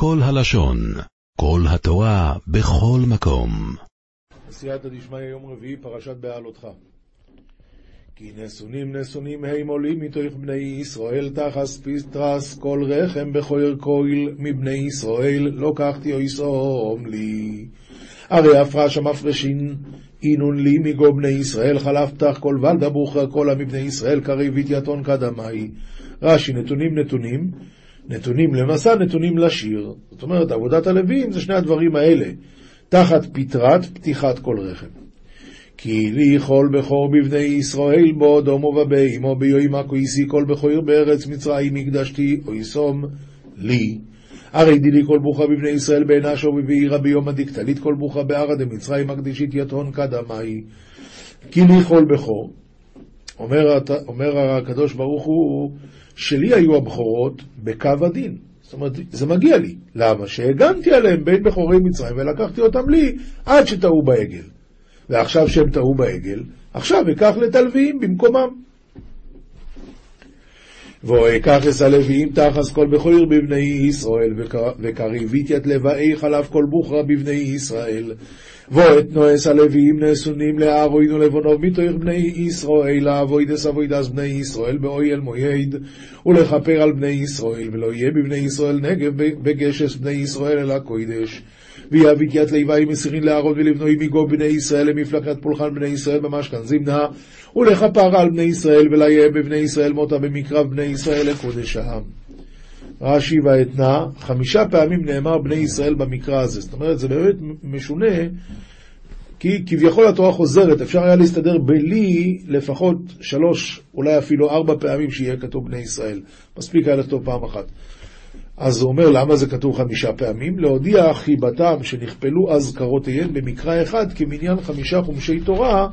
כל הלשון, כל התורה, בכל מקום. סייעתא דשמיא, יום רביעי, פרשת בעלותך. כי נסונים נסונים הם עולים מתוך בני ישראל תחס פיסטרס כל רחם בכויר כהל מבני ישראל לא קחתי אוי סום לי. הרי הפרש המפרשין אינון לי מגו בני ישראל חלף פתח כל ולדה בוכרה כל מבני ישראל כריבית יתון קדמי. רש"י נתונים נתונים, נתונים למסע, נתונים לשיר. זאת אומרת, עבודת הלווים זה שני הדברים האלה. תחת פטרת פתיחת כל רחם. כי לי כל בכור בבני ישראל בו דומו ובאמו ביוימה כויסי כל בכור בארץ מצרים הקדשתי או יסום לי. הרי דילי כל ברוכה בבני ישראל בעינה שובי בעירה ביום הדקטלית כל ברוכה בערה דמצרים מקדישית יתון קדמי. כי לי כל בכור. אומר, אומר הקדוש ברוך הוא, שלי היו הבכורות בקו הדין. זאת אומרת, זה מגיע לי. למה? שהגנתי עליהם בין בכורי מצרים ולקחתי אותם לי עד שטעו בעגל. ועכשיו שהם טעו בעגל, עכשיו אקח לתלוויים במקומם. ואקח את הלוויים תחס כל בכור בבני ישראל, וקריבית את לבאי חלף כל בוכרה בבני ישראל. ואתנה את הלוויים נתונים לאהרן ולבניו מתוך בני ישראל, לעבוד את עבודת בני ישראל באוהל מועד, ולכפר על בני ישראל, ולא יהיה בבני ישראל נגף בגשת בני ישראל אל הקודש. ויהבית ית ליוואי מסירין לאהרן ולבנוהי מגו בני ישראל למפלח ית פולחן בני ישראל במשכן זמנא ולכפרא על בני ישראל ולא יהי בבני ישראל מותא במקרב בני ישראל לקודשא. רש"י ואתנה, חמישה פעמים נאמר בני ישראל במקרא הזה. זאת אומרת, זה באמת משונה, כי כביכול התורה חוזרת, אפשר היה להסתדר בלי לפחות שלוש, אולי אפילו ארבע פעמים שיהיה כתוב בני ישראל. מספיק היה לכתוב פעם אחת. אז הוא אומר, למה זה כתוב חמישה פעמים? להודיע חיבתם שנכפלו אזכרותיהם במקרא אחד כמניין חמישה חומשי תורה,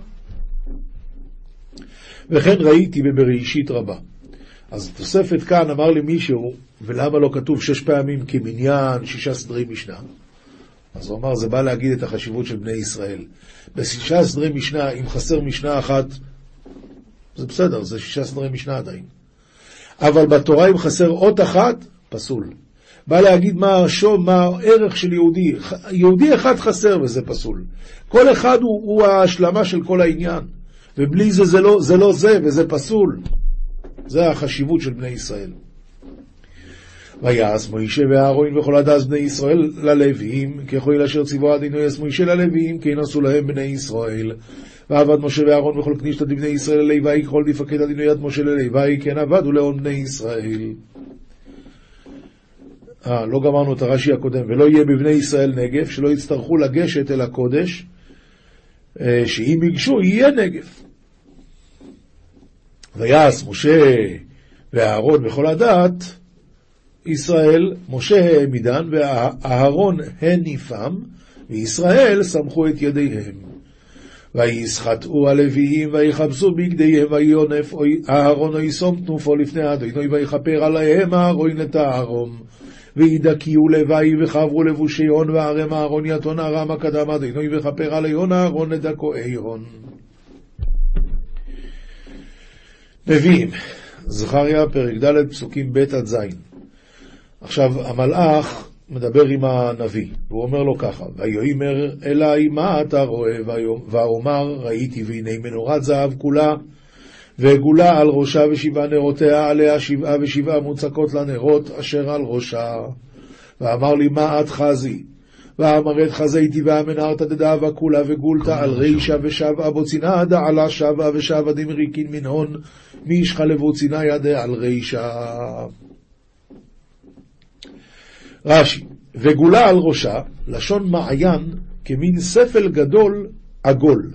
וכן ראיתי בבראשית רבה. אז תוספת כאן אמר לי מישהו, ולמה לא כתוב שש פעמים כמניין שישה סדרי משנה? אז הוא אמר, זה בא להגיד את החשיבות של בני ישראל. בשישה סדרי משנה, אם חסר משנה אחת, זה בסדר, זה שישה סדרי משנה עדיין. אבל בתורה אם חסר אות אחת, פסול. בא להגיד מה השום, מה הערך של יהודי. יהודי אחד חסר וזה פסול. כל אחד הוא, הוא ההשלמה של כל העניין. ובלי זה זה לא זה, לא זה וזה פסול. זה החשיבות של בני ישראל. ויעש מוישה ואהרון וכל הדס בני ישראל ללוויים, ככל אשר ציוו אדינו יעש מוישה ללוויים, כי נשאו להם בני ישראל. ועבד משה ואהרון וכל כנישתא דבני ישראל ללוואי, ככל דפקד אדינו יד משה ללוואי, כן עבדו לאון בני ישראל. אה, לא גמרנו את הרש"י הקודם, ולא יהיה בבני ישראל נגף, שלא יצטרכו לגשת אל הקודש, אה, שאם ייגשו יהיה נגף. ויעש משה ואהרון וכל הדת, ישראל, משה העמידן ואהרון הניפם, וישראל סמכו את ידיהם. ויסחטאו הלוויים ויכבסו בגדיהם ויונף אהרון וישום תנופו לפני אדוני ויכפר עליהם אהרון לתערום. וידכיו לוואי וחברו לבושי הון וערם אהרון יתון ארם הקדם אדוני וכפר עליון אהרון לדכאי הון. נביאים, זכריה פרק ד' פסוקים ב' עד ז'. עכשיו המלאך מדבר עם הנביא, והוא אומר לו ככה, ויאמר אלי מה אתה רואה, ואומר ראיתי והנה מנורת זהב כולה ועגולה על ראשה ושבעה נרותיה עליה שבעה ושבעה מוצקות לנרות אשר על ראשה. ואמר לי מה את חזי? ואמרת חזיתי והמנהרת דדאבה כולה וגולתה על רישה ושבעה בוצינה דעלה שבעה ושבעה דמריקין מן הון מישחלבו צינה ידה על רישה. רש"י, וגולה על ראשה, לשון מעיין, כמין ספל גדול עגול.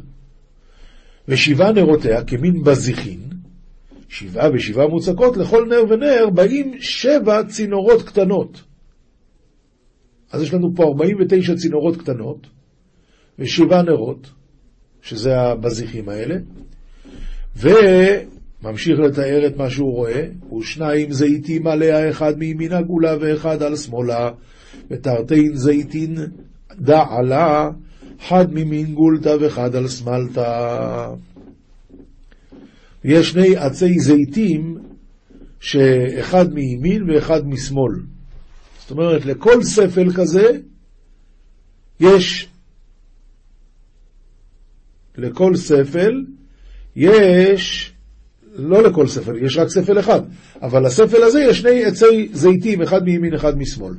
ושבעה נרותיה כמין בזיחין, שבעה ושבעה מוצקות, לכל נר ונר באים שבע צינורות קטנות. אז יש לנו פה 49 צינורות קטנות, ושבעה נרות, שזה הבזיחים האלה, וממשיך לתאר את מה שהוא רואה, ושניים זיתים עליה, אחד מימין הגולה ואחד על שמאלה, ותרתין זיתין דעלה, חד ממין גולתא וחד על שמאלתא. ויש שני עצי זיתים שאחד מימין ואחד משמאל. זאת אומרת, לכל ספל כזה יש, לכל ספל יש, לא לכל ספל, יש רק ספל אחד, אבל לספל הזה יש שני עצי זיתים, אחד מימין, אחד משמאל.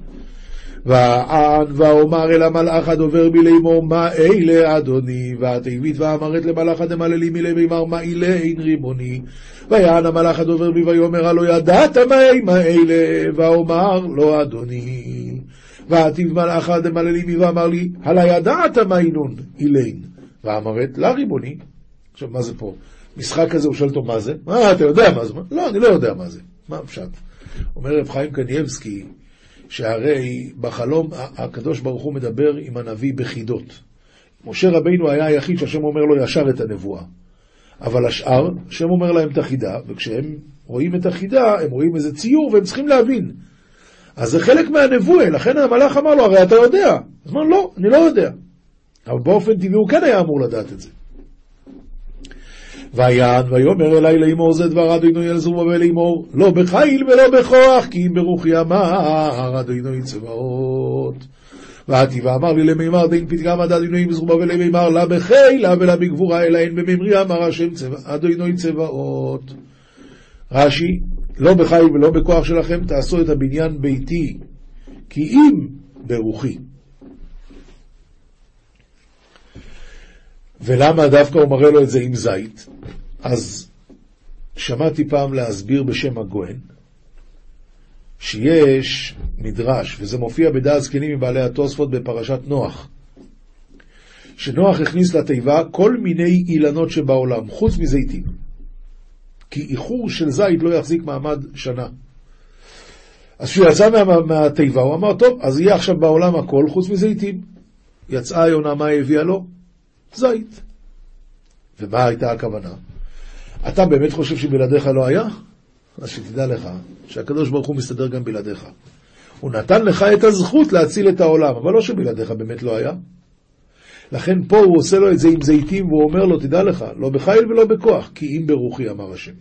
וען ואומר אל המלאך הדובר בי לאמור מה אלה אדוני והתיבית ואמרת למלאך הדמללי מילי ויאמר מה אלה אין ריבוני ויען המלאך הדובר בי ויאמר הלא ידעת מה אלה ואומר לא אדוני ועתיב מלאך הדמללי בי ואמר לי הלא ידעת מה אינון אילין ואמרת לה ריבוני עכשיו מה זה פה? משחק כזה הוא שואל אותו מה זה? מה אתה יודע מה זה? לא אני לא יודע מה זה מה הפשט? אומר רב חיים קניאבסקי שהרי בחלום הקדוש ברוך הוא מדבר עם הנביא בחידות. משה רבינו היה היחיד שהשם אומר לו ישר את הנבואה. אבל השאר, השם אומר להם את החידה, וכשהם רואים את החידה, הם רואים איזה ציור והם צריכים להבין. אז זה חלק מהנבואה, לכן המלאך אמר לו, הרי אתה יודע. אז אמר, לא, אני לא יודע. אבל באופן טבעי הוא כן היה אמור לדעת את זה. ויען ויאמר אלי לאמור זה דבר אדוני אל זרובבל לאמור לא בחיל ולא בכוח כי אם ברוחי אמר אדוני צבאות. ועתי ואמר לי למימר דין פתגם עד אדוני בזרובבל למימר לה בחיל לה ולה בגבורה אלא אין בממרי אמר השם אדוני צבאות. רש"י לא בחיל ולא בכוח שלכם תעשו את הבניין ביתי כי אם ברוחי. ולמה דווקא הוא מראה לו את זה עם זית? אז שמעתי פעם להסביר בשם הגוהן, שיש מדרש, וזה מופיע בדעת זקנים מבעלי התוספות בפרשת נוח, שנוח הכניס לתיבה כל מיני אילנות שבעולם, חוץ מזיתים. כי איחור של זית לא יחזיק מעמד שנה. אז כשהוא יצא מה, מהתיבה, הוא אמר, טוב, אז יהיה עכשיו בעולם הכל חוץ מזיתים. יצאה היונה, מה הביאה לו? זית. ומה הייתה הכוונה? אתה באמת חושב שבלעדיך לא היה? אז שתדע לך שהקדוש ברוך הוא מסתדר גם בלעדיך. הוא נתן לך את הזכות להציל את העולם, אבל לא שבלעדיך באמת לא היה. לכן פה הוא עושה לו את זה עם זיתים, והוא אומר לו, תדע לך, לא בחיל ולא בכוח, כי אם ברוחי, אמר השם.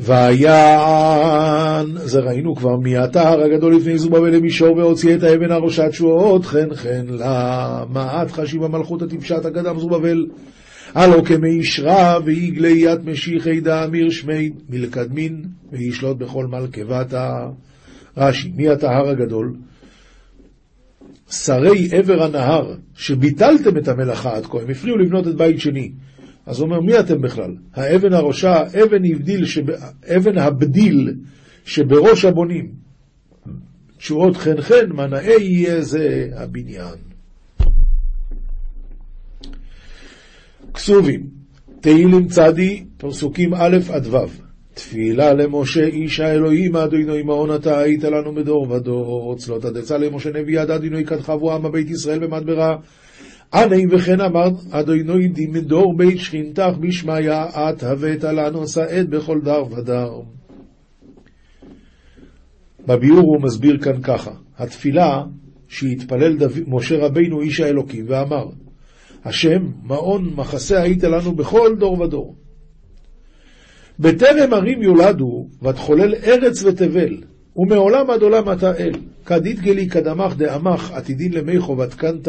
ויען, זה ראינו כבר, מהאתר הגדול לפני זובבל למישור והוציא את האבן הראשת שועות, חן חן למעט חשיב המלכות הטיפשת אגדם זובבל. הלא כמישרה ויגלי יד משיחי דאמיר שמי מלקדמין וישלוט בכל מלכבתה. רש"י, מי הטהר הגדול? שרי עבר הנהר, שביטלתם את המלאכה עד כה, הם הפריעו לבנות את בית שני. אז הוא אומר, מי אתם בכלל? האבן הראשה, אבן, הבדיל שב, אבן הבדיל שבראש הבונים. תשואות חן חן, מנאי יהיה זה הבניין. כסובים, תהילים צדי, פסוקים א' עד ו'. תפילה למשה איש האלוהים אדוני מעון אתה היית לנו מדור ודור צלות הדצה למשה נביא עד אדוני כתחבו עם בית ישראל במדברה עני וכן אמר אדוני דמדור בית שכינתך בשמיא את הבאת לנו שאת בכל דר ודר. בביאור הוא מסביר כאן ככה, התפילה שהתפלל דו... משה רבינו איש האלוקים ואמר השם מעון מחסה היית לנו בכל דור ודור. בטרם ערים יולדו, ותחולל ארץ ותבל, ומעולם עד עולם אתה אל. כדית גלי קדמך דאמך עתידין למיכו ותקנת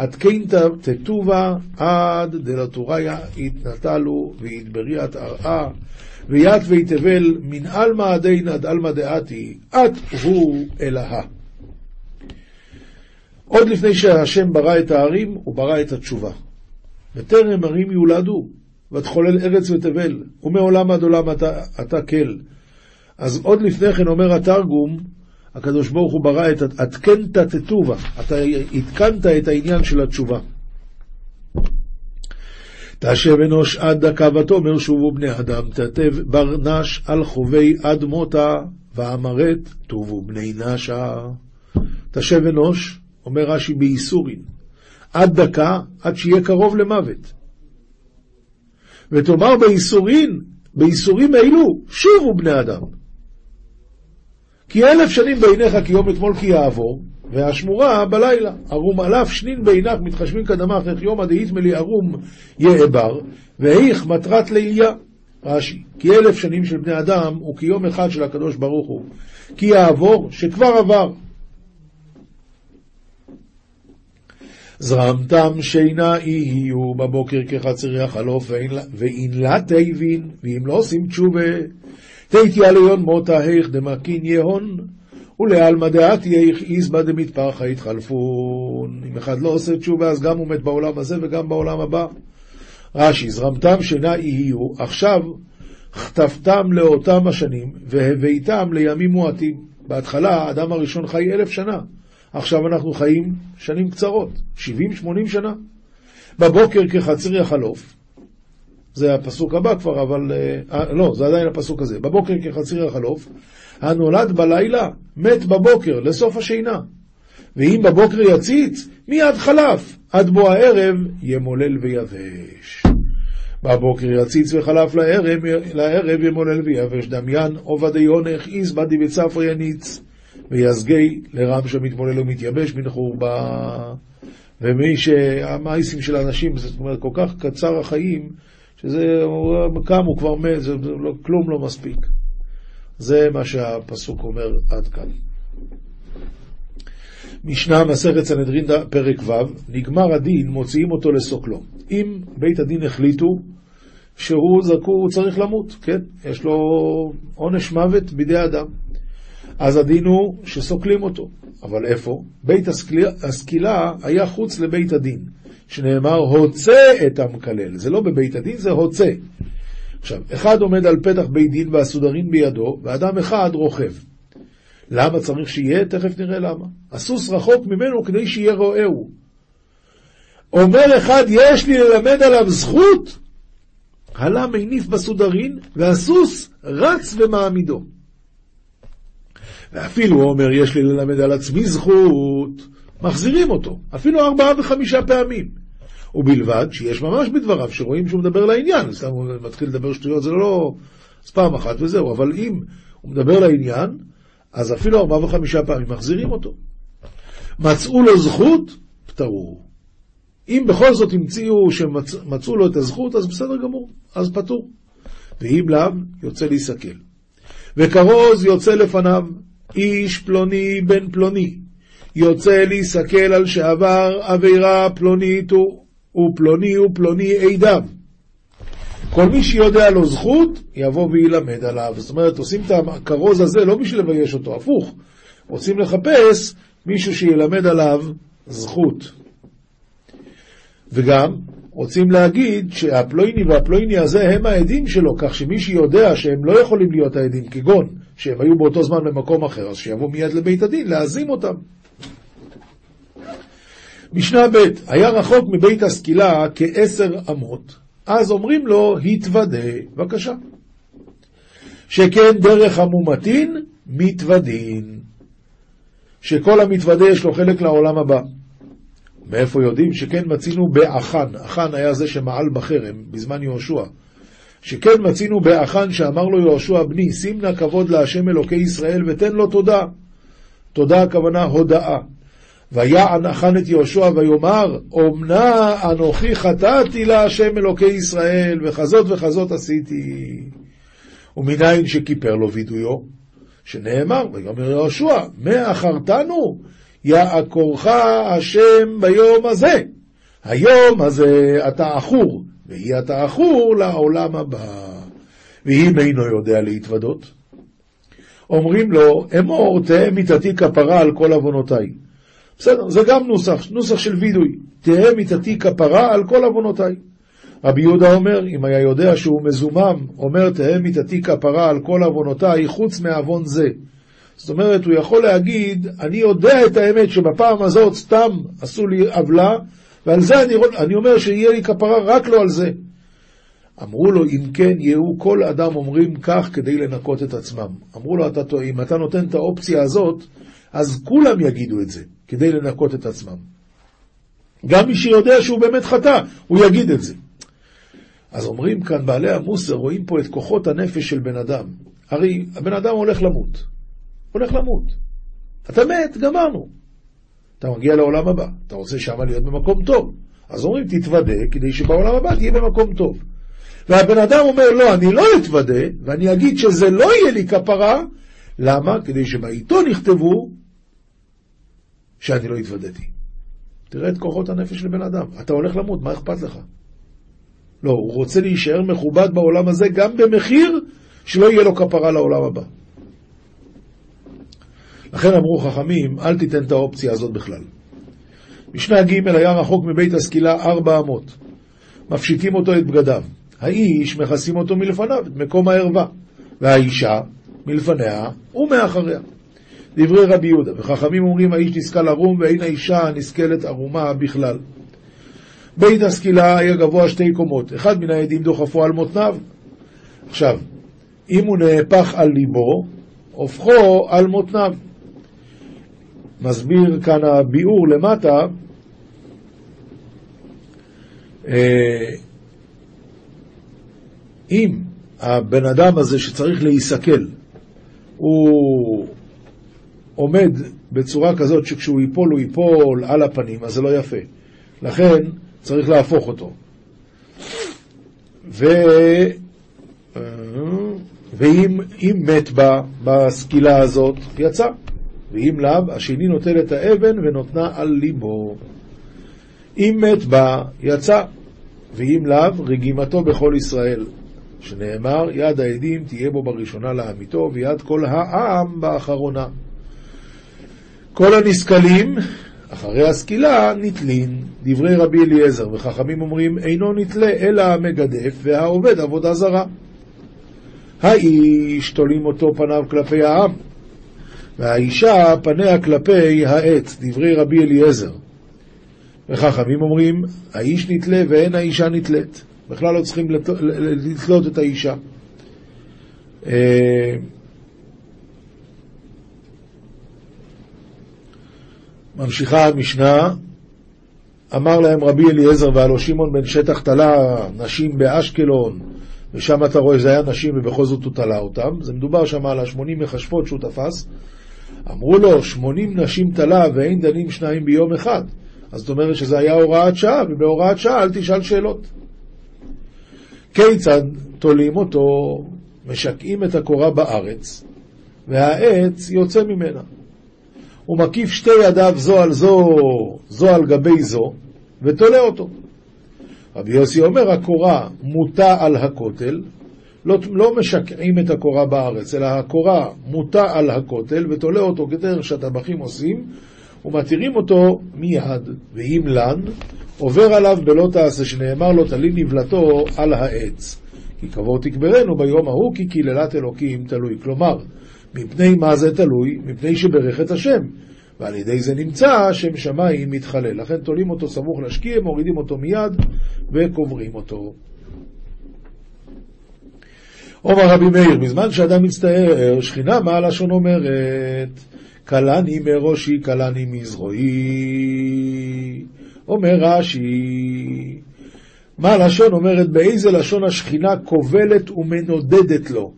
עדכנת תטובה עד דלתוריה יתנטלו ויתבריאת ארעה ויית ויתבל מן עלמא עדין עד עלמא דעתי את הוא אלוהה. עוד לפני שהשם ברא את הערים, הוא ברא את התשובה. בטרם ערים יולדו, ותחולל ארץ ותבל, ומעולם עד עולם אתה כל. אז עוד לפני כן אומר התרגום, הקדוש ברוך הוא ברא את עדכנת תטובה, אתה עדכנת את העניין של התשובה. תשב אנוש עד דקה ותאמר שובו בני אדם, תתב ברנש על חובי עד מותה, ואמרת טובו בני נשה. תשב אנוש, אומר רש"י בייסורין, עד דקה, עד שיהיה קרוב למוות. ותאמר בייסורין, בייסורים אלו, שובו בני אדם. כי אלף שנים בעיניך כי יום אתמול כי יעבור, והשמורה בלילה. ערום אלף שנין בעינך מתחשבים קדמך, איך יום הדאית מלי ערום יאבר, ואיך מטרת ליליה. רש"י, כי אלף שנים של בני אדם הוא כיום אחד של הקדוש ברוך הוא, כי יעבור שכבר עבר. זרמתם שינה יהיו בבוקר כחצרי החלוף ואין לה תבין, ואם לא עושים תשובה, תתיה ליון מותה היך דמקין יהון, ולעלמא דעתי איך איזבא דמתפרחה יתחלפון. אם אחד לא עושה תשובה, אז גם הוא מת בעולם הזה וגם בעולם הבא. רש"י, זרמתם שינה יהיו, עכשיו חטפתם לאותם השנים, והבאתם לימים מועטים. בהתחלה האדם הראשון חי אלף שנה, עכשיו אנחנו חיים שנים קצרות, 70-80 שנה. בבוקר כחציר יחלוף, זה הפסוק הבא כבר, אבל... אה, אה, לא, זה עדיין הפסוק הזה. בבוקר כחציר יחלוף, הנולד בלילה מת בבוקר, לסוף השינה. ואם בבוקר יציץ, מיד חלף, עד בוא הערב ימולל ויבש. בבוקר יציץ וחלף לערב, לערב ימולל ויבש. דמיין עובדי יונך איז בדי בצפר יניץ. ויזגי לרם שמתמולל ומתייבש מן חורבה. ומי שהמייסים של האנשים, זאת אומרת, כל כך קצר החיים, שזה קם, הוא כבר מת, זה לא, כלום לא מספיק. זה מה שהפסוק אומר עד כאן. משנה מסכת סנהדרין פרק ו', נגמר הדין, מוציאים אותו לסוקלו. אם בית הדין החליטו שהוא זקור, הוא צריך למות, כן? יש לו עונש מוות בידי אדם. אז הדין הוא שסוקלים אותו. אבל איפה? בית הסקילה היה חוץ לבית הדין, שנאמר הוצא את המקלל. זה לא בבית הדין, זה הוצא. עכשיו, אחד עומד על פתח בית דין והסודרים בידו, ואדם אחד רוכב. למה צריך שיהיה? תכף נראה למה. הסוס רחוק ממנו כדי שיהיה רועהו. אומר אחד, יש לי ללמד עליו זכות, הלה מניף בסודרין, והסוס רץ ומעמידו. ואפילו הוא אומר, יש לי ללמד על עצמי זכות, מחזירים אותו, אפילו ארבעה וחמישה פעמים. ובלבד שיש ממש בדבריו שרואים שהוא מדבר לעניין, סתם הוא מתחיל לדבר שטויות, זה לא... אז פעם אחת וזהו, אבל אם הוא מדבר לעניין, אז אפילו ארבעה וחמישה פעמים מחזירים אותו. מצאו לו זכות, פטרו. אם בכל זאת המציאו שמצאו לו את הזכות, אז בסדר גמור, אז פטור. ואם לאו, יוצא להיסכל. וכרוז יוצא לפניו, איש פלוני בן פלוני, יוצא להיסכל על שעבר עבירה פלונית ופלוני ופלוני עדיו. כל מי שיודע לו זכות, יבוא וילמד עליו. זאת אומרת, עושים את הכרוז הזה לא בשביל לבייש אותו, הפוך. רוצים לחפש מישהו שילמד עליו זכות. וגם, רוצים להגיד שהפלויני והפלויני הזה הם העדים שלו, כך שמי שיודע שהם לא יכולים להיות העדים, כגון שהם היו באותו זמן במקום אחר, אז שיבוא מיד לבית הדין להזים אותם. משנה ב' היה רחוק מבית הסקילה כעשר אמות, אז אומרים לו, התוודה, בבקשה. שכן דרך המומתין, מתוודין. שכל המתוודה יש לו חלק לעולם הבא. מאיפה יודעים? שכן מצינו באחן, אחן היה זה שמעל בחרם בזמן יהושע. שכן מצינו באחן שאמר לו יהושע בני, שים נא כבוד להשם אלוקי ישראל ותן לו תודה. תודה הכוונה הודאה. ויען אחן את יהושע ויאמר, אמנה אנוכי חטאתי להשם אלוקי ישראל, וכזאת וכזאת עשיתי. ומנין שכיפר לו וידויו, שנאמר, ויאמר יהושע, מה אחרתנו? יעקורך השם ביום הזה. היום הזה אתה עכור, ויהי אתה עכור לעולם הבא. ואם אינו יודע להתוודות, אומרים לו, אמור תהא מיתתי כפרה על כל עוונותיי. בסדר, זה גם נוסח, נוסח של וידוי. תהא מיתתי כפרה על כל עוונותיי. רבי יהודה אומר, אם היה יודע שהוא מזומם, אומר תהא מיתתי כפרה על כל עוונותיי, חוץ מעוון זה. זאת אומרת, הוא יכול להגיד, אני יודע את האמת שבפעם הזאת סתם עשו לי עוולה, ועל זה אני, אני אומר שיהיה לי כפרה רק לא על זה. אמרו לו, אם כן, יהיו כל אדם אומרים כך כדי לנקות את עצמם. אמרו לו, אתה, אם אתה נותן את האופציה הזאת, אז כולם יגידו את זה, כדי לנקות את עצמם. גם מי שיודע שהוא באמת חטא, הוא יגיד את זה. אז אומרים כאן בעלי המוסר, רואים פה את כוחות הנפש של בן אדם. הרי הבן אדם הולך למות. הולך למות. אתה מת, גמרנו. אתה מגיע לעולם הבא, אתה רוצה שמה להיות במקום טוב. אז אומרים, תתוודה כדי שבעולם הבא תהיה במקום טוב. והבן אדם אומר, לא, אני לא אתוודה, ואני אגיד שזה לא יהיה לי כפרה, למה? כדי שבעיתון יכתבו שאני לא התוודעתי. תראה את כוחות הנפש של בן אדם. אתה הולך למות, מה אכפת לך? לא, הוא רוצה להישאר מכובד בעולם הזה גם במחיר שלא יהיה לו כפרה לעולם הבא. לכן אמרו חכמים, אל תיתן את האופציה הזאת בכלל. משנה ג' היה רחוק מבית הסקילה ארבע אמות. מפשיטים אותו את בגדיו. האיש מכסים אותו מלפניו, את מקום הערווה. והאישה מלפניה ומאחריה. דברי רבי יהודה, וחכמים אומרים האיש נסכל ערום ואין האישה נסכלת ערומה בכלל. בית הסקילה היה גבוה שתי קומות, אחד מן העדים דוחפו על מותניו. עכשיו, אם הוא נהפך על ליבו, הופכו על מותניו. מסביר כאן הביאור למטה, אה, אם הבן אדם הזה שצריך להיסכל, הוא עומד בצורה כזאת שכשהוא ייפול הוא ייפול על הפנים, אז זה לא יפה. לכן צריך להפוך אותו. ו... ואם מת בה, בסקילה הזאת, יצא. ואם לאו, השני נוטל את האבן ונותנה על ליבו. אם מת בה, יצא. ואם לאו, רגימתו בכל ישראל. שנאמר, יד העדים תהיה בו בראשונה לעמיתו, ויד כל העם באחרונה. כל הנסכלים, אחרי הסקילה, נתלין. דברי רבי אליעזר, וחכמים אומרים, אינו נתלה אלא המגדף והעובד עבודה זרה. האיש תולים אותו פניו כלפי העם, והאישה פניה כלפי העץ, דברי רבי אליעזר. וחכמים אומרים, האיש נתלה ואין האישה נתלית. בכלל לא צריכים לתלות את האישה. ממשיכה המשנה, אמר להם רבי אליעזר והלא שמעון בן שטח תלה נשים באשקלון, ושם אתה רואה שזה היה נשים ובכל זאת הוא תלה אותם, זה מדובר שם על השמונים מכשפות שהוא תפס, אמרו לו, שמונים נשים תלה ואין דנים שניים ביום אחד. אז זאת אומרת שזה היה הוראת שעה, ובהוראת שעה אל תשאל שאלות. כיצד תולים אותו, משקעים את הקורה בארץ, והעץ יוצא ממנה. הוא מקיף שתי ידיו זו על זו, זו על גבי זו, ותולה אותו. רבי יוסי אומר, הקורה מוטה על הכותל, לא, לא משקעים את הקורה בארץ, אלא הקורה מוטה על הכותל ותולה אותו כדרך שהטבחים עושים, ומתירים אותו מיד, ואם לן, עובר עליו בלא תעשה, שנאמר לו תלי נבלתו על העץ. כי קבור תקברנו ביום ההוא, כי קללת אלוקים תלוי. כלומר, מפני מה זה תלוי? מפני שברך השם. ועל ידי זה נמצא שם שמיים מתחלל. לכן תולים אותו סמוך לשקיע, מורידים אותו מיד וקוברים אותו. אומר רבי מאיר, בזמן שאדם מצטער, שכינה מה הלשון אומרת? כלני מראשי, כלני מזרועי. אומר רש"י, מה הלשון אומרת? באיזה לשון השכינה כובלת ומנודדת לו?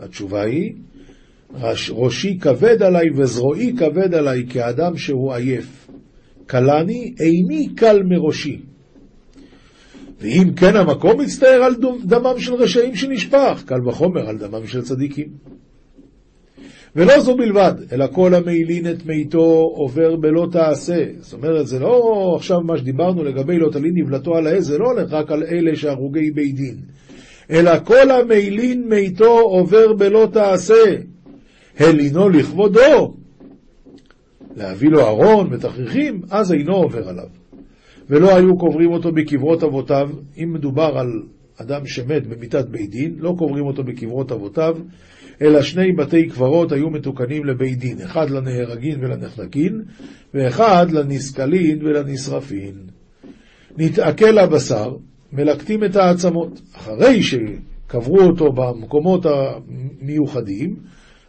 התשובה היא, ראשי כבד עליי וזרועי כבד עליי כאדם שהוא עייף. כלני, איני קל מראשי. ואם כן המקום מצטער על דמם של רשעים שנשפך, קל וחומר על דמם של צדיקים. ולא זו בלבד, אלא כל המעילין את מיתו עובר בלא תעשה. זאת אומרת, זה לא עכשיו מה שדיברנו לגבי לא תלין נבלתו על העז, זה לא הולך רק על אלה שהרוגי בית דין. אלא כל המעילין מיתו עובר בלא תעשה. הלינו לכבודו. להביא לו ארון ותכריכים, אז אינו עובר עליו. ולא היו קוברים אותו בקברות אבותיו, אם מדובר על אדם שמת במיתת בית דין, לא קוברים אותו בקברות אבותיו, אלא שני בתי קברות היו מתוקנים לבית דין, אחד לנהרגין ולנחנקין, ואחד לנסקלין ולנשרפין. נתעכל הבשר, מלקטים את העצמות. אחרי שקברו אותו במקומות המיוחדים,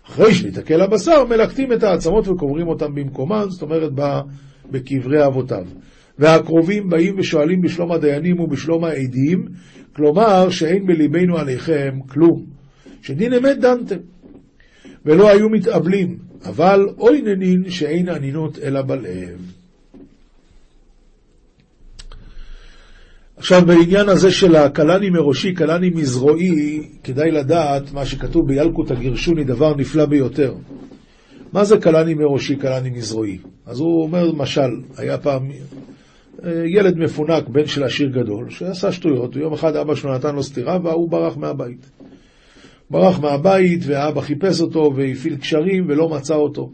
אחרי שנתעכל הבשר, מלקטים את העצמות וקוברים אותם במקומן, זאת אומרת בקברי אבותיו. והקרובים באים ושואלים בשלום הדיינים ובשלום העדים, כלומר שאין בליבנו עליכם כלום. שדין אמת דנתם. ולא היו מתאבלים, אבל אוי ננין שאין ענינות אלא בלב. עכשיו, בעניין הזה של הכלני מראשי, כלני מזרועי, כדאי לדעת מה שכתוב בילקוט הגירשוני, דבר נפלא ביותר. מה זה כלני מראשי, כלני מזרועי? אז הוא אומר, משל, היה פעם אה, ילד מפונק, בן של עשיר גדול, שעשה שטויות, ויום אחד אבא שלו נתן לו סטירה והוא ברח מהבית. ברח מהבית, והאבא חיפש אותו והפעיל קשרים ולא מצא אותו.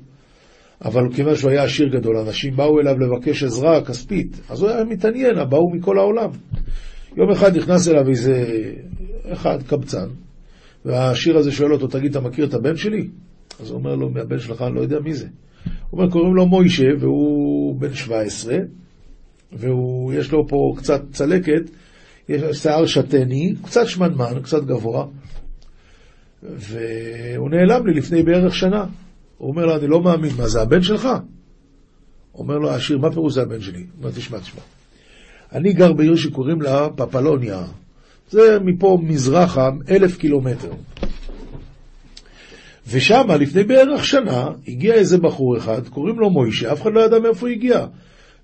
אבל כיוון שהוא היה עשיר גדול, אנשים באו אליו לבקש עזרה כספית, אז הוא היה מתעניין, באו מכל העולם. יום אחד נכנס אליו איזה אחד, קבצן, והעשיר הזה שואל אותו, תגיד, אתה מכיר את הבן שלי? אז הוא אומר לו, מהבן שלך, אני לא יודע מי זה. הוא אומר, קוראים לו מוישה, והוא בן 17, ויש לו פה קצת צלקת, יש שיער שתני, קצת שמנמן, קצת גבוה, והוא נעלם לי לפני בערך שנה. הוא אומר לו, אני לא מאמין, מה זה הבן שלך? אומר לו העשיר, מה פירוש זה הבן שלי? הוא אומר, תשמע, תשמע. אני גר בעיר שקוראים לה פפלוניה. זה מפה מזרחה אלף קילומטר. ושם, לפני בערך שנה, הגיע איזה בחור אחד, קוראים לו מוישה, אף אחד לא ידע מאיפה הוא הגיע.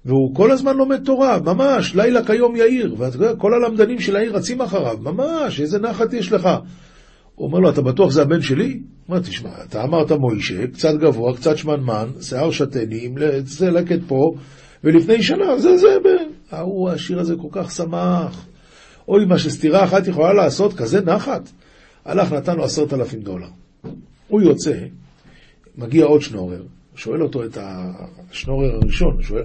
והוא כל הזמן לומד תורה, ממש, לילה כיום יאיר. ואתה יודע, כל הלמדנים של העיר רצים אחריו, ממש, איזה נחת יש לך. הוא אומר לו, אתה בטוח זה הבן שלי? הוא אומר, תשמע, אתה אמרת מוישה, קצת גבוה, קצת שמנמן, שיער שתני, עם צלקת פה, ולפני שנה, זה זה, ההוא, השיר הזה כל כך שמח. אוי, מה שסתירה אחת יכולה לעשות, כזה נחת. הלך, נתן לו עשרת אלפים דולר. הוא יוצא, מגיע עוד שנורר, שואל אותו את השנורר הראשון, שואל,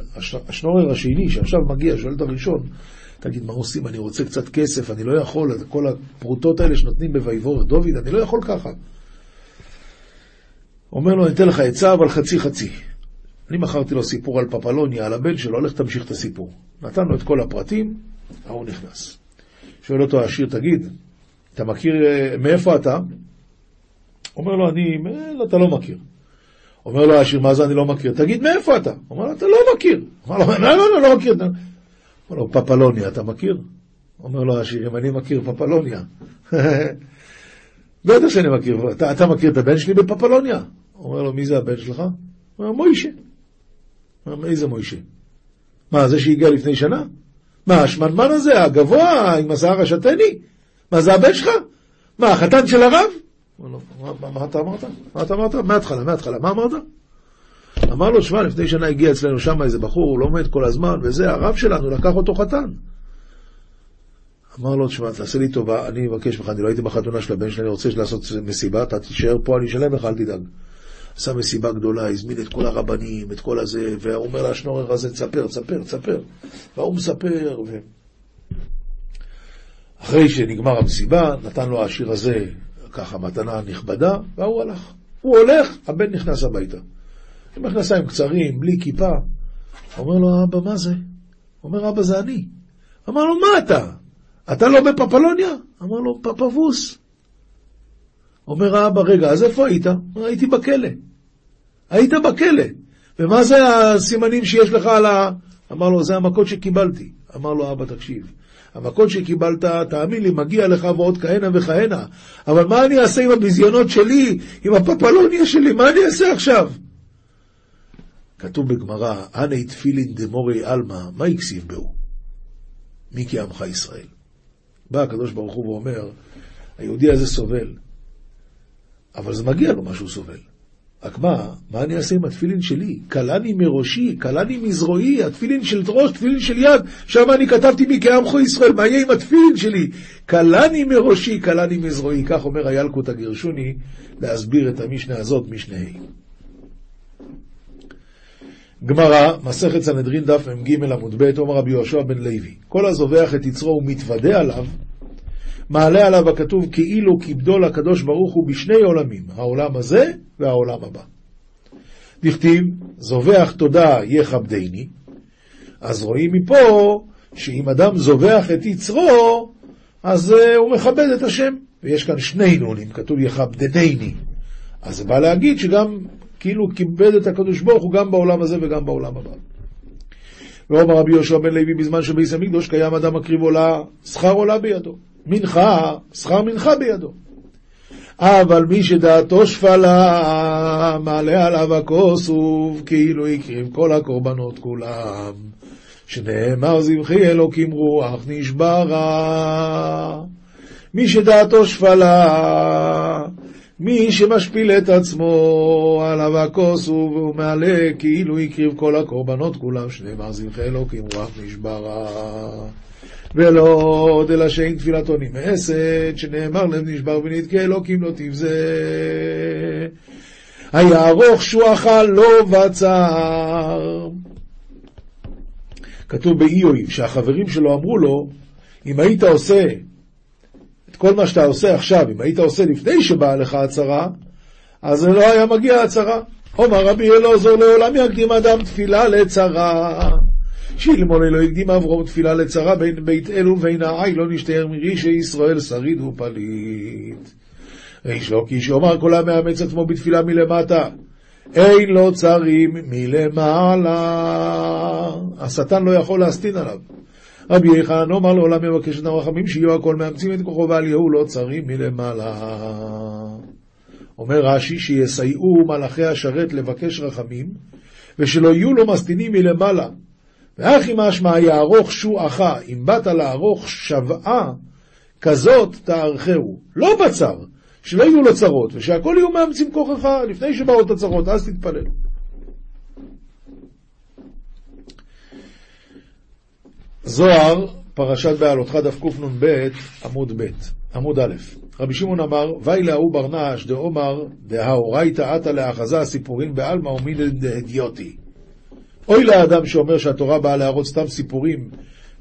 השנורר השני שעכשיו מגיע, שואל את הראשון, תגיד, מה עושים? אני רוצה קצת כסף, אני לא יכול, כל הפרוטות האלה שנותנים בויבור דוד, אני לא יכול ככה. אומר לו, אני אתן לך עצה, אבל חצי חצי. אני מכרתי לו סיפור על פפלוניה, על הבן שלו, לך תמשיך את הסיפור. נתן לו את כל הפרטים, ההוא נכנס. שואל אותו העשיר, תגיד, אתה מכיר, אה, מאיפה אתה? אומר לו, אני, אתה לא מכיר. אומר לו העשיר, מה זה אני לא מכיר? תגיד, מאיפה אתה? אומר לו, אתה לא מכיר. אומר לו, לא, לא, לא, לא מכיר. אומר לו, פפלוניה, אתה מכיר? אומר לו העשיר, אם אני מכיר פפלוניה. בטח שאני מכיר, אתה, אתה מכיר את הבן שלי בפפלוניה? אומר לו, מי זה הבן שלך? אומר, מוישה. אומר, איזה מוישה? מה, זה שהגיע לפני שנה? מה, השמנמן הזה, הגבוה, עם השיער השתני? מה, זה הבן שלך? מה, החתן של הרב? מה, מה, מה אתה אמרת? מה אתה אמרת? מההתחלה, מההתחלה. מה אמרת? אמר לו, שמע, לפני שנה הגיע אצלנו שם איזה בחור, הוא לומד כל הזמן, וזה, הרב שלנו לקח אותו חתן. אמר לו, תשמע, תעשה לי טובה, אני מבקש ממך, אני לא הייתי בחתונה של הבן שלי, אני רוצה לעשות מסיבה, אתה תישאר פה, אני אשלם לך, אל תדאג. עשה מסיבה גדולה, הזמין את כל הרבנים, את כל הזה, והוא אומר לשנורר הזה, תספר, תספר, תספר. והוא מספר, ו... אחרי שנגמר המסיבה, נתן לו השיר הזה ככה מתנה נכבדה, והוא הלך. הוא הולך, הבן נכנס הביתה. עם מכנסיים קצרים, בלי כיפה. אומר לו, אבא, מה זה? אומר, אבא, זה אני. אמר לו, מה אתה? אתה לא בפפלוניה? אמר לו, פפבוס. אומר האבא, רגע, אז איפה היית? הייתי בכלא. היית בכלא. ומה זה הסימנים שיש לך על ה... אמר לו, זה המכות שקיבלתי. אמר לו, אבא, תקשיב, המכות שקיבלת, תאמין לי, מגיע לך ועוד כהנה וכהנה. אבל מה אני אעשה עם הביזיונות שלי, עם הפפלוניה שלי, מה אני אעשה עכשיו? כתוב בגמרא, אנא תפילין דמורי עלמא, מה הקסיב בהו? מי כי עמך ישראל? בא הקדוש ברוך הוא ואומר, היהודי הזה סובל, אבל זה מגיע לו מה שהוא סובל. רק מה, מה אני אעשה עם התפילין שלי? קלני מראשי, קלני מזרועי, התפילין של ראש, תפילין של יד, שם אני כתבתי בי כעמך ישראל, מה יהיה עם התפילין שלי? קלני מראשי, קלני מזרועי, כך אומר הילקוט הגרשוני, להסביר את המשנה הזאת, משנה ה'. גמרא, מסכת סנהדרין דף מ"ג עמוד ב', אומר רבי יהושע בן לוי, כל הזובח את יצרו ומתוודה עליו, מעלה עליו הכתוב כאילו כיבדו לקדוש ברוך הוא בשני עולמים, העולם הזה והעולם הבא. דכתיב, זובח תודה יכבדני, אז רואים מפה שאם אדם זובח את יצרו, אז uh, הוא מכבד את השם. ויש כאן שני נונים, כתוב יכבדני. אז זה בא להגיד שגם כאילו כיבד את הקדוש ברוך הוא גם בעולם הזה וגם בעולם הבא. ואומר רבי יהושע בן לוי בזמן שביס המקדוש קיים אדם מקריב עולה, שכר עולה בידו. מנחה, שכר מנחה בידו. אבל מי שדעתו שפלה, מעלה עליו הכוס וכאילו הקריב כל הקורבנות כולם. שנאמר זבחי אלוקים רוח נשברה. מי שדעתו שפלה, מי שמשפיל את עצמו, עליו הכוס הוא מעלה כאילו הקריב כל הקורבנות כולם, שנאמר זבחי אלוקים רוח נשברה. ולא עוד אלא שאין תפילתו נמאסת, שנאמר לב נשבר ונתקה אלוקים לא תבזה. היערוך שועך לא בצר. כתוב באיוב שהחברים שלו אמרו לו, אם היית עושה כל מה שאתה עושה עכשיו, אם היית עושה לפני שבאה לך הצהרה, אז לא היה מגיע הצהרה. עומר רבי אלעזר לעולם יקדים אדם תפילה לצרה. שאלמון אלוהי הקדים אברום תפילה לצרה בין בית אלו ובין העי לא נשתער מרישי ישראל שריד ופליט. ריש לא כי שאומר כל המאמץ עצמו בתפילה מלמטה, אין לו צרים מלמעלה. השטן לא יכול להסטין עליו. רבי יחנן אומר לעולם מבקש את הרחמים שיהיו הכל מאמצים את כוחו ואל יהיו לו צרים מלמעלה. אומר רש"י שיסייעו מלאכי השרת לבקש רחמים ושלא יהיו לו מסטינים מלמעלה. ואחי משמע יערוך שועך, אם באת לערוך שוועה כזאת תערכהו, לא בצר, שלא יהיו לו צרות, ושהכל יהיו מאמצים כוחך לפני שבאות הצרות, אז תתפלל. זוהר, פרשת בעלותך דף קנ"ב, עמוד ב', עמוד א', רבי שמעון אמר, ואי ההוא ברנש דאומר דהאורייתא עתה לאחזה סיפורים בעלמא ומינא דהדיוטי. אוי לאדם שאומר שהתורה באה להראות סתם סיפורים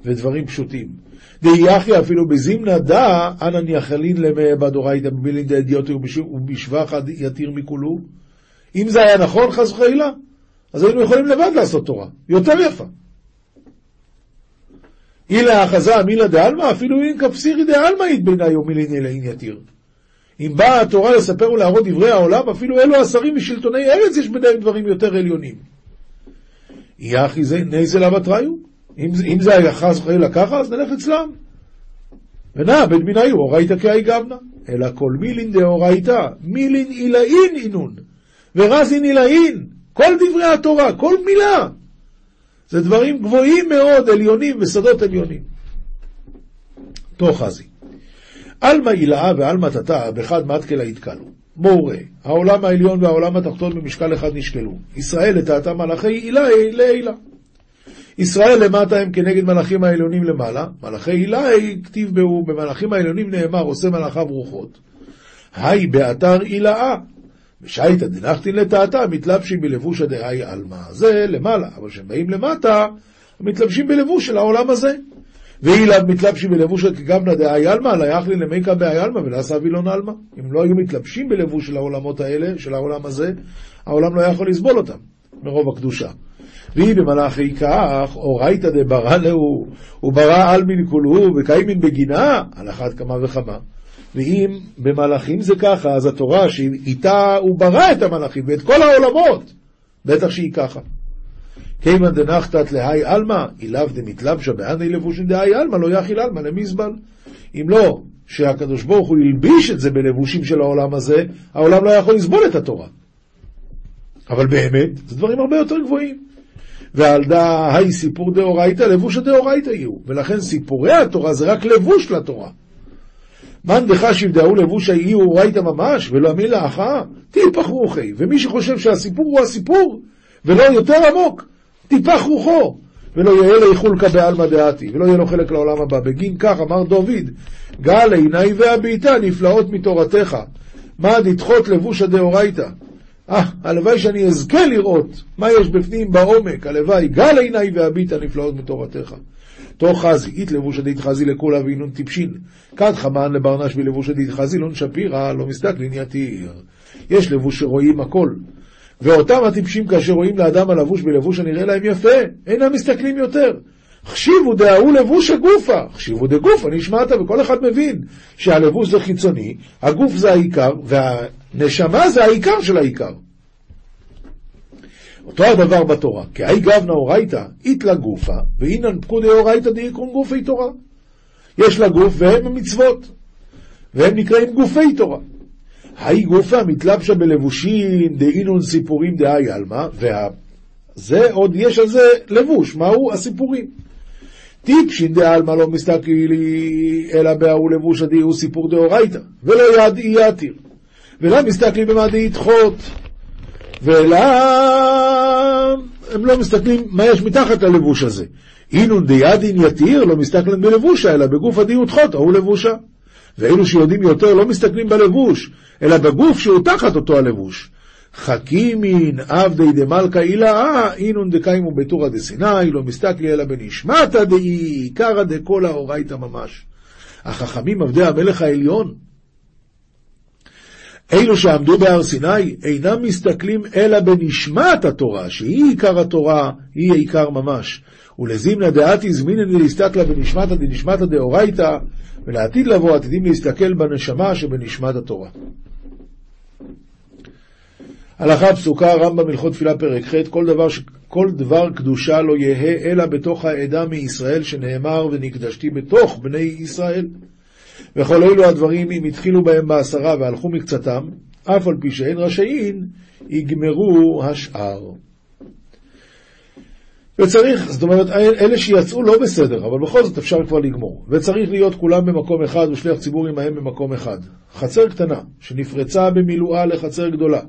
ודברים פשוטים. דהיחי אפילו בזימנה דא, אנא ניחלין למעבדורייתא בבילין דאדיוטי ובשבח יתיר מכולו. אם זה היה נכון, חס וחלילה, אז היינו יכולים לבד לעשות תורה, יותר יפה. אילה אחזה מילה דעלמא, אפילו אין כפסירי דעלמא ביניי ומילין אלא אין יתיר. אם באה התורה לספר ולהראות דברי העולם, אפילו אלו השרים ושלטוני ארץ יש ביניהם דברים יותר עליונים. יחי זה נזל אבטריו. אם, אם זה היה חס וחלילה ככה, אז נלך אצלם. ונא בית ביניו אורייתא כאי גבנה. אלא כל מילין דאורייתא, מילין עילאין אינון, ורזין עילאין. כל דברי התורה, כל מילה. זה דברים גבוהים מאוד, עליונים וסודות עליונים. תוך חזי. עלמא עילאה ועלמא תתא, בחד מתקלה יתקלו. מורה, העולם העליון והעולם התחתון במשקל אחד נשקלו. ישראל לטעתה מלאכי הילה לעילה. ישראל למטה הם כנגד מלאכים העליונים למעלה, מלאכי הילה כתיב בהו, במלאכים העליונים נאמר עושה מלאכיו רוחות. היי באתר הילאה. ושייתא דנחתין לטעתה מתלבשים בלבוש הדהאי עלמא. זה למעלה, אבל כשהם באים למטה, מתלבשים בלבוש של העולם הזה. ואילן מתלבשים בלבוש כגמנא דאי עלמא, לא יחלי למיקה באי עלמא ולעשה וילון עלמא. אם לא היו מתלבשים בלבוש של העולמות האלה, של העולם הזה, העולם לא יכול לסבול אותם, מרוב הקדושה. והיא במלאכי כך, אורייתא דברא להו, וברא עלמין כולהו, וקיימין בגינה, על אחת כמה וכמה. ואם במלאכים זה ככה, אז התורה שאיתה הוא ברא את המלאכים ואת כל העולמות, בטח שהיא ככה. כיוון דנחתת להי עלמא, אילאו דמתלבשה באני לבושין דהי עלמא, לא יאכיל עלמא למזבל. אם לא, שהקדוש ברוך הוא הלביש את זה בלבושים של העולם הזה, העולם לא יכול לסבול את התורה. אבל באמת, זה דברים הרבה יותר גבוהים. ועל דא היי סיפור דאורייתא, לבוש הדאורייתא יהיו. ולכן סיפורי התורה זה רק לבוש לתורה. מאן דחשיב דאו לבוש האי אורייתא ממש, ולא המילה אחא, טיפח רוחי. ומי שחושב שהסיפור הוא הסיפור, ולא יותר עמוק, טיפח רוחו, ולא יהיה לאיחולקא בעלמא דעתי, ולא יהיה לו חלק לעולם הבא. בגין כך אמר דוד, גל עיני והביטה נפלאות מתורתך. מה לדחות לבושה דאורייתא. אה, הלוואי שאני אזכה לראות מה יש בפנים בעומק, הלוואי, גל עיני והביטה נפלאות מתורתך. תוך חזי, אית לבושה דית חזי לכולה ואינון טיפשין. כד חמן לברנש בלבושה דית חזי, לא שפירא, לא מסתכלין יתיר. יש לבוש שרואים הכל. ואותם הטיפשים כאשר רואים לאדם הלבוש בלבוש הנראה להם יפה, אינם מסתכלים יותר. חשיבו דההוא לבוש הגופה, חשיבו דגופה נשמעת, וכל אחד מבין שהלבוש זה חיצוני, הגוף זה העיקר, והנשמה זה העיקר של העיקר. אותו הדבר בתורה, כי האי גבנה אורייתא, איתלה גופה, ואינן פקודי אורייתא דאיקרון גופי תורה. יש לה גוף והם המצוות, והם נקראים גופי תורה. האי גופה מתלבשה בלבושין דאינון סיפורים דאי עלמא, זה עוד יש על זה לבוש, מהו הסיפורים. טיפשין דעלמא לא מסתכלי אלא בהוא לבוש עדי הוא סיפור דאורייתא, ולא יד אי יתיר. ולא מסתכלי במה די ידחות. ולא... הם לא מסתכלים מה יש מתחת ללבוש הזה. אינון דידין יתיר לא מסתכלים בלבושה, אלא בגוף הדין ותחות, ההוא לבושה. ואלו שיודעים יותר לא מסתכלים בלבוש, אלא בגוף שהוא תחת אותו הלבוש. חכימין עבדי דמלכא אילאה, אינון דקיימו בתורא דסיני, לא מסתכלי אלא בנשמתא דאי, עיקרא דקולא אורייתא ממש. החכמים עבדי המלך העליון, אלו שעמדו בהר סיני אינם מסתכלים אלא בנשמת התורה, שהיא עיקר התורה, היא העיקר ממש. ולזימנה דעתי זמינן להסתכלה בנשמתא דנשמתא דאורייתא, ולעתיד לבוא עתידים להסתכל בנשמה שבנשמת התורה. הלכה פסוקה, רמב"ם הלכות תפילה פרק ח', כל דבר, כל דבר קדושה לא יהא אלא בתוך העדה מישראל, שנאמר ונקדשתי בתוך בני ישראל. וכל אלו הדברים, אם התחילו בהם בעשרה והלכו מקצתם, אף על פי שאין רשאין, יגמרו השאר. וצריך, זאת אומרת, אלה שיצאו לא בסדר, אבל בכל זאת אפשר כבר לגמור. וצריך להיות כולם במקום אחד ושליח ציבור עמהם במקום אחד. חצר קטנה, שנפרצה במילואה לחצר גדולה,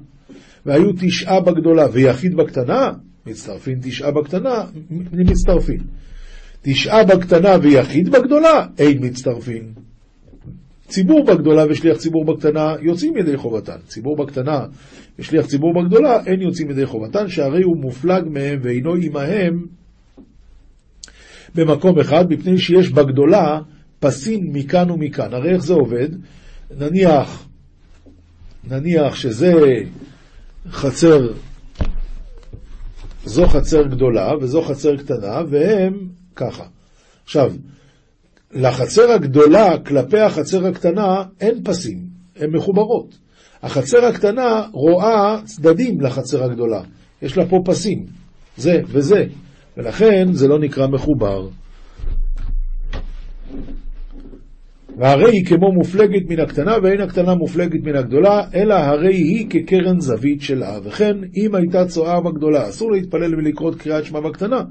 והיו תשעה בגדולה ויחיד בקטנה, מצטרפים תשעה בקטנה, מצטרפים. תשעה בקטנה ויחיד בגדולה, אין מצטרפים. ציבור בגדולה ושליח ציבור בקטנה יוצאים ידי חובתן. ציבור בקטנה ושליח ציבור בגדולה אין יוצאים ידי חובתן, שהרי הוא מופלג מהם ואינו עמהם במקום אחד, מפני שיש בגדולה פסים מכאן ומכאן. הרי איך זה עובד? נניח, נניח שזה חצר, זו חצר גדולה וזו חצר קטנה, והם ככה. עכשיו, לחצר הגדולה כלפי החצר הקטנה אין פסים, הן מחוברות. החצר הקטנה רואה צדדים לחצר הגדולה, יש לה פה פסים, זה וזה, ולכן זה לא נקרא מחובר. והרי היא כמו מופלגת מן הקטנה, ואין הקטנה מופלגת מן הגדולה, אלא הרי היא כקרן זווית שלה. וכן, אם הייתה צואה בגדולה, אסור להתפלל ולקרוא קריאת שמע בקטנה,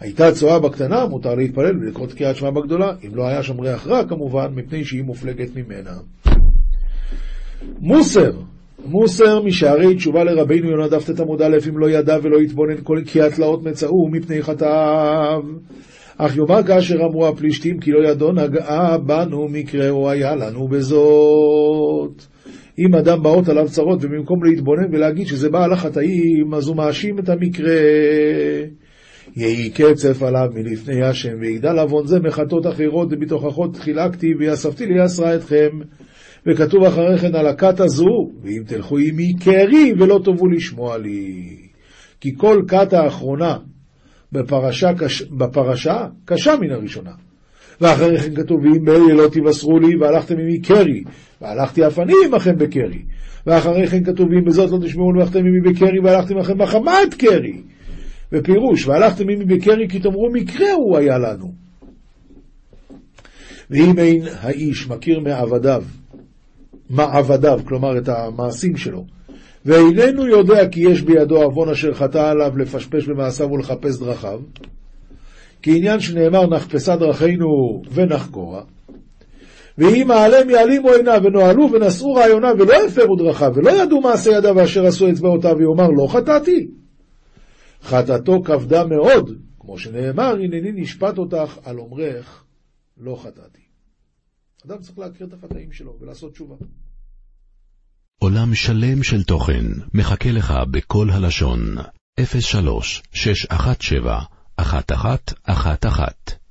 הייתה צואה בקטנה, מותר להתפלל ולקרוא קריאת שמע בגדולה, אם לא היה שם ריח רע כמובן, מפני שהיא מופלגת ממנה. מוסר, מוסר משערי תשובה לרבינו יונה דף ט עמוד א', אם לא ידע ולא יתבונן כל כי התלאות מצאו מפני חטאיו. אך יאמר כאשר אמרו הפלישתים כי לא ידו נגעה בנו מקראו היה לנו בזאת. אם אדם באות עליו צרות ובמקום להתבונן ולהגיד שזה בא על החטאים, אז הוא מאשים את המקרה. יהי קצף עליו מלפני השם, ויגדל עוון זה מחטות אחרות, ובתוכחות חילקתי, ויאספתי ליסרה אתכם. וכתוב אחרי כן על הכת הזו, ואם תלכו עמי קרי ולא תאבו לשמוע לי. כי כל כת האחרונה בפרשה, קש... בפרשה קשה מן הראשונה. ואחרי כן כתוב, ואם באלה לא תבשרו לי, והלכתם עמי קרי, והלכתי אף אני עמכם בקרי. ואחרי כן כתוב, ואם בזאת לא תשמעו והלכתם עמי בקרי, והלכתם עמכם בחמת קרי. ופירוש, והלכתם עמי בקרי כי תאמרו מקרה הוא היה לנו. ואם אין האיש מכיר מעבדיו, מעבדיו, כלומר את המעשים שלו, ואיננו יודע כי יש בידו עוון אשר חטא עליו לפשפש במעשיו ולחפש דרכיו, כי עניין שנאמר נחפשה דרכינו ונחקורה, ואם העלם יעלימו עיניו ונועלו ונשאו רעיוניו ולא הפרו דרכיו ולא ידעו מעשה ידיו ואשר עשו אצבעותיו ויאמר לא חטאתי. חטאתו כבדה מאוד, כמו שנאמר, הנני נשפט אותך על אומרך, לא חטאתי. אדם צריך להכיר את החטאים שלו ולעשות תשובה. עולם שלם של תוכן מחכה לך בכל הלשון, 03 617 1111